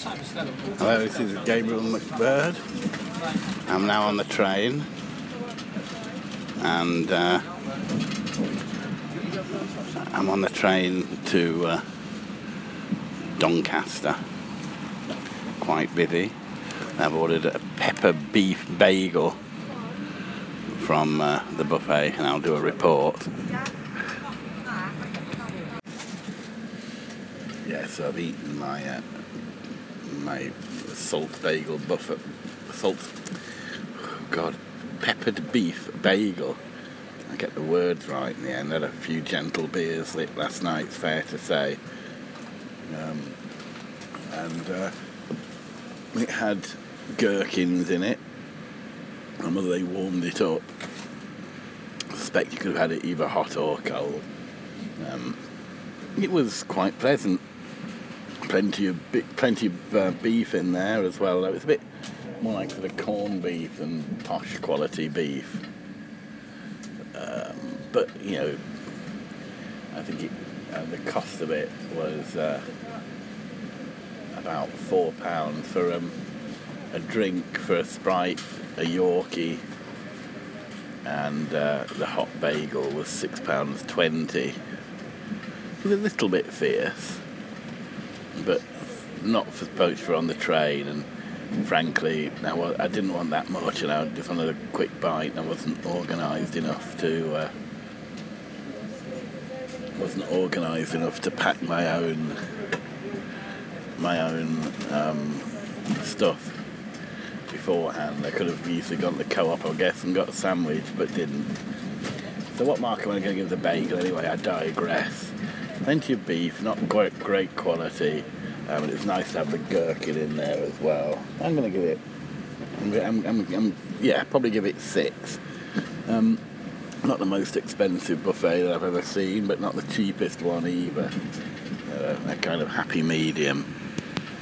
Hello, this is Gabriel McBird. I'm now on the train and uh, I'm on the train to uh, Doncaster. Quite busy. I've ordered a pepper beef bagel from uh, the buffet and I'll do a report. Yes, I've eaten my uh, my salt bagel buffet, salt, God, peppered beef bagel. I get the words right in the end. I had a few gentle beers last night, it's fair to say. Um, and uh, it had gherkins in it. And whether they warmed it up, I suspect you could have had it either hot or cold. Um, it was quite pleasant plenty of plenty of uh, beef in there as well. It was a bit more like sort of corned beef than posh quality beef. Um, but you know, I think it, uh, the cost of it was uh, about four pounds for um, a drink, for a sprite, a Yorkie, and uh, the hot bagel was six pounds twenty. It was a little bit fierce but not for poached for on the train. And frankly, I, I didn't want that much, and I just wanted a quick bite. I wasn't organised enough to. Uh, wasn't organised enough to pack my own my own um, stuff beforehand. I could have easily gone to the co-op, I guess, and got a sandwich, but didn't. So what mark am I going to give the bagel anyway? I digress plenty of beef, not quite great quality, um, and it's nice to have the gherkin in there as well. I'm going to give it, I'm, I'm, I'm, yeah, probably give it six. Um, not the most expensive buffet that I've ever seen, but not the cheapest one either. Uh, a kind of happy medium.